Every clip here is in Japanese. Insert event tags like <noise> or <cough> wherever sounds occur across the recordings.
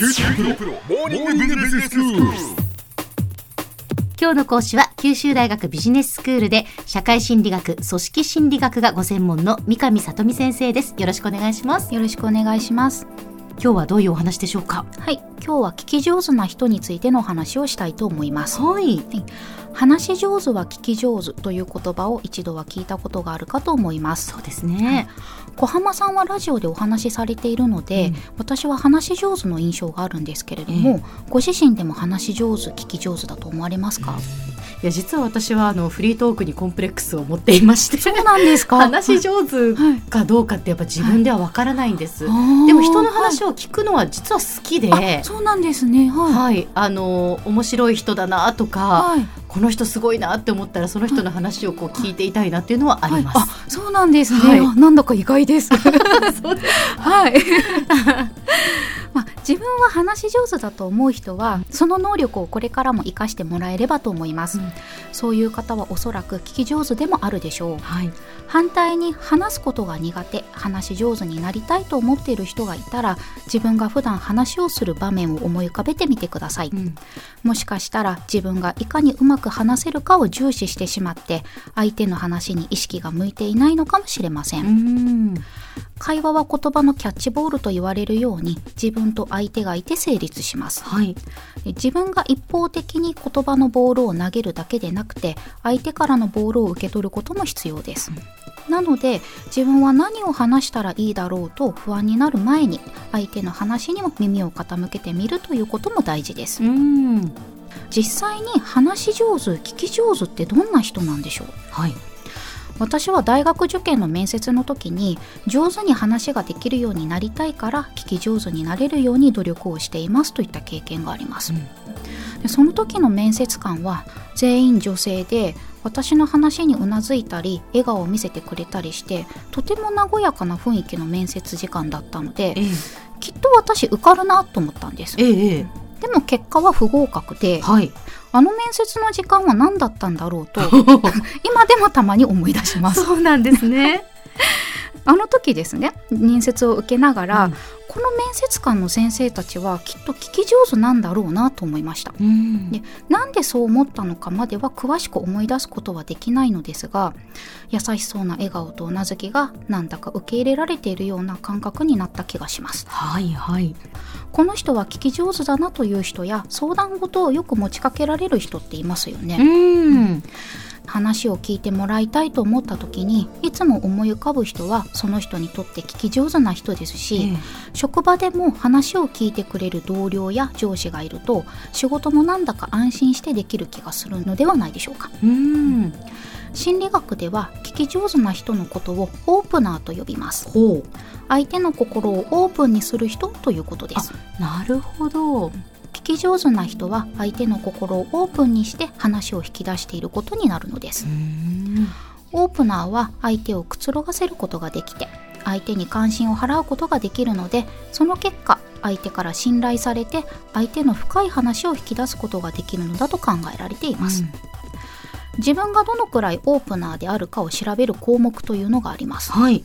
九州大学モーニングビジネススクール。今日の講師は九州大学ビジネススクールで社会心理学、組織心理学がご専門の三上里美先生です。よろしくお願いします。よろしくお願いします。今日はどういうお話でしょうか？はい、今日は聞き上手な人についてのお話をしたいと思います。はい。話し上手は聞き上手という言葉を一度は聞いたことがあるかと思います。そうですね。小浜さんはラジオでお話しされているので、うん私は話し上手の印象があるんですけれども、ご自身でも話し上手、聞き上手だと思われますか、いや実は私はあのフリートークにコンプレックスを持っていまして、そうなんですか？<laughs> 話し上手はいかどうかってやっぱ自分ではわからないんです。あーでも人の話を聞くのは実は好きで、あそうなんですね。はい。はい、あの面白い人だなとか、はい。この人すごいなって思ったらその人の話をこう聞いていたいなっていうのはあります。そうなんですね、なんだか意外です。<laughs> はい。まあ、自分は話し上手だと思う人はその能力をこれからも生かしてもらえればと思います、うん。そういう方はおそらく聞き上手でもあるでしょう。はい、反対に話すことが苦手話し上手になりたいと思っている人がいたら自分が普段話をする場面を思い浮かべてみてください、うん。もしかしたら自分がいかにうまく話せるかを重視してしまって相手の話に意識が向いていないのかもしれません、うん。会話は言葉のキャッチボールと言われるように自分と相手がいて成立します。はい、で自分が一方的に言葉のボールを投げるだけでなくて相手からのボールを受け取ることも必要です、なので自分は何を話したらいいだろうと不安になる前に相手の話にも耳を傾けてみるということも大事です。うん。実際に話し上手聞き上手ってどんな人なんでしょう？はい、私は大学受験の面接の時に上手に話ができるようになりたいから聞き上手になれるように努力をしていますといった経験があります、うん。でその時の面接官は全員女性で私の話にうなずいたり笑顔を見せてくれたりしてとても和やかな雰囲気の面接時間だったのでええ。きっと私受かるなと思ったんです。えええでも結果は不合格でえはい、あの面接の時間は何だったんだろうと <laughs> 今でもたまに思い出します。そうなんですね。<laughs> あの時ですね面接を受けながら、うんこの面接官の先生たちはきっと聞き上手なんだろうなと思いましたうんでなんでそう思ったのかまでは詳しく思い出すことはできないのですが優しそうな笑顔とうなずきがなんだか受け入れられているような感覚になった気がしますはいはい。この人は聞き上手だなという人や相談事をよく持ちかけられる人っていますよね、うん。話を聞いてもらいたいと思った時にいつも思い浮かぶ人はその人にとって聞き上手な人ですし、職場でも話を聞いてくれる同僚や上司がいると仕事もなんだか安心してできる気がするのではないでしょうかうん。心理学では聞き上手な人のことをオープナーと呼びますほ相手の心をオープンにする人ということですう。なるほど。聞き上手な人は相手の心をオープンにして話を引き出していることになるのです。オープナーは相手をくつろがせることができて相手に関心を払うことができるのでその結果相手から信頼されて相手の深い話を引き出すことができるのだと考えられています、自分がどのくらいオープナーであるかを調べる項目というのがありますはい。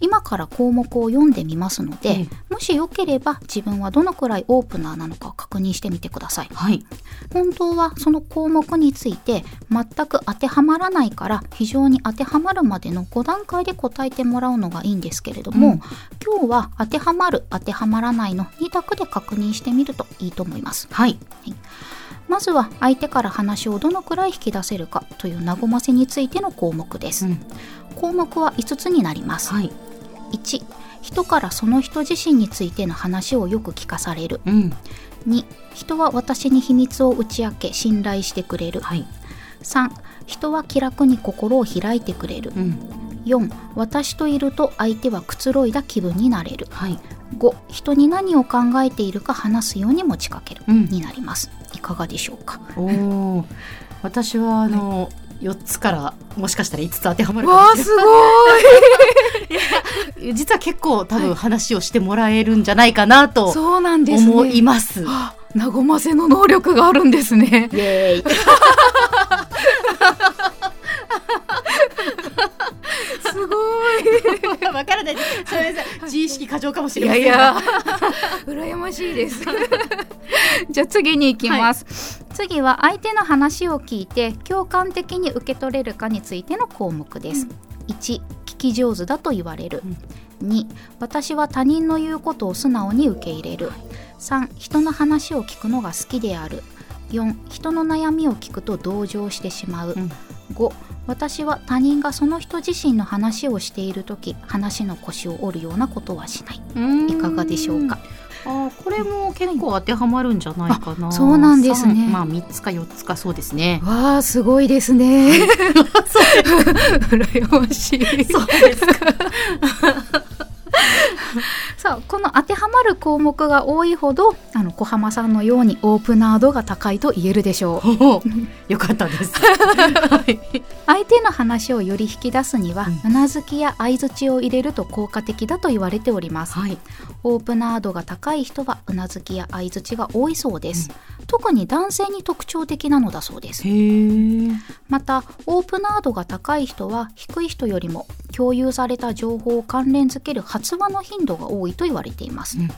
今から項目を読んでみますので、ええもしよければ自分はどのくらいオープナーなのかを確認してみてくださいはい。本当はその項目について全く当てはまらないから非常に当てはまるまでの5段階で答えてもらうのがいいんですけれども、うん今日は当てはまる当てはまらないの2択で確認してみるといいと思いますはい。まずは相手から話をどのくらい引き出せるかという和ませについての項目です、うん項目は5つになります、はい。1人からその人自身についての話をよく聞かされるうん。2人は私に秘密を打ち明け信頼してくれるはい。3人は気楽に心を開いてくれるうん。4私といると相手はくつろいだ気分になれる。はい。5人に何を考えているか話すように持ちかける、うん。になります。いかがでしょうか？おお。私はあの、四つからもしかしたら五つ当てはまるかもしれない。ごい。<laughs> 実は結構多分話をしてもらえるんじゃないかなとそうなんですね。思います。あ和ませの能力があるんですね <laughs> 識過剰かもしいれまやせん。がいや。<laughs> 羨ましいです。<laughs> じゃあ次に行きます、次は相手の話を聞いて共感的に受け取れるかについての項目です、1聞き上手だと言われる、2私は他人の言うことを素直に受け入れる。3人の話を聞くのが好きである。4人の悩みを聞くと同情してしまう、うん5私は他人がその人自身の話をしている時話の腰を折るようなことはしない。いかがでしょうか？あーこれも結構当てはまるんじゃないかな、あそうなんですね。三まあ三つか四つかそうですね。わあすごいですね。<laughs> <laughs> 羨ましい。そうですかさあこの当てはまる項目が多いほどあの小浜さんのようにオープナー度が高いと言えるでしょう。<laughs> よかったです。はい。相手の話をより引き出すには、ううなずきや相づちを入れると効果的だと言われております、はい。オープナー度が高い人はうなずきや相づちが多いそうです、特に男性に特徴的なのだそうです。またオープナー度が高い人は低い人よりも共有された情報を関連づける発話の頻度が多いと言われています、うん。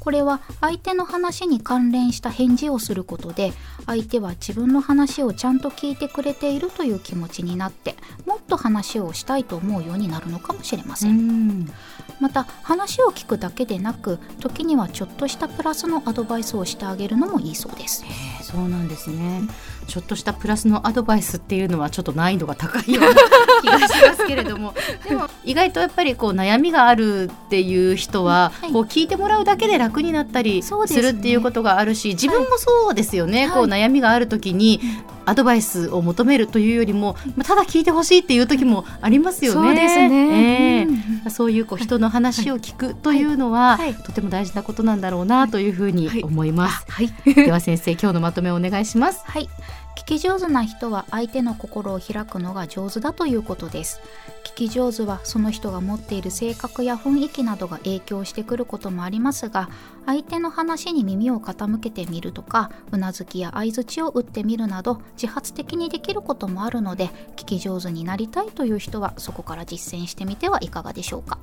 これは相手の話に関連した返事をすることで相手は自分の話をちゃんと聞いてくれているという気持ちになってもっと話をしたいと思うようになるのかもしれません、うん。また話を聞くだけでなく時にはちょっとしたプラスのアドバイスをしてあげるのもいいそうです。えーそうなんですねちょっとしたプラスのアドバイスっていうのはちょっと難易度が高いような気がしますけれども。<laughs> でも意外とやっぱりこう悩みがあるっていう人は、はい。こう聞いてもらうだけで楽になったりするっていうことがあるし、自分もそうですよね、はい。こう悩みがある時にアドバイスを求めるというよりもまあただ聞いてほしいっていう時もありますよね。そうですね、えーうんそういうこう人の話を聞くというのは、はいとても大事なことなんだろうなというふうに思います。はいでは先生今日のまとめをお願いします。はい。聞き上手な人は相手の心を開くのが上手だということです。聞き上手はその人が持っている性格や雰囲気などが影響してくることもありますが、相手の話に耳を傾けてみるとか、うなずきや相づちを打ってみるなど、自発的にできることもあるので、聞き上手になりたいという人はそこから実践してみてはいかがでしょうか。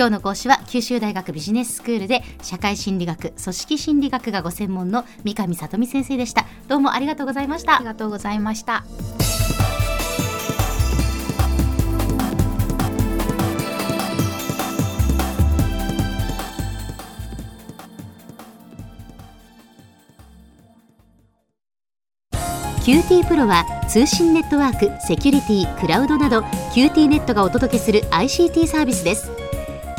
今日の講師は九州大学ビジネススクールで社会心理学組織心理学がご専門の三上里美先生でした。どうもありがとうございました。ありがとうございました。 QTPro は通信ネットワーク、セキュリティ、クラウドなど QT ネットがお届けする ICT サービスです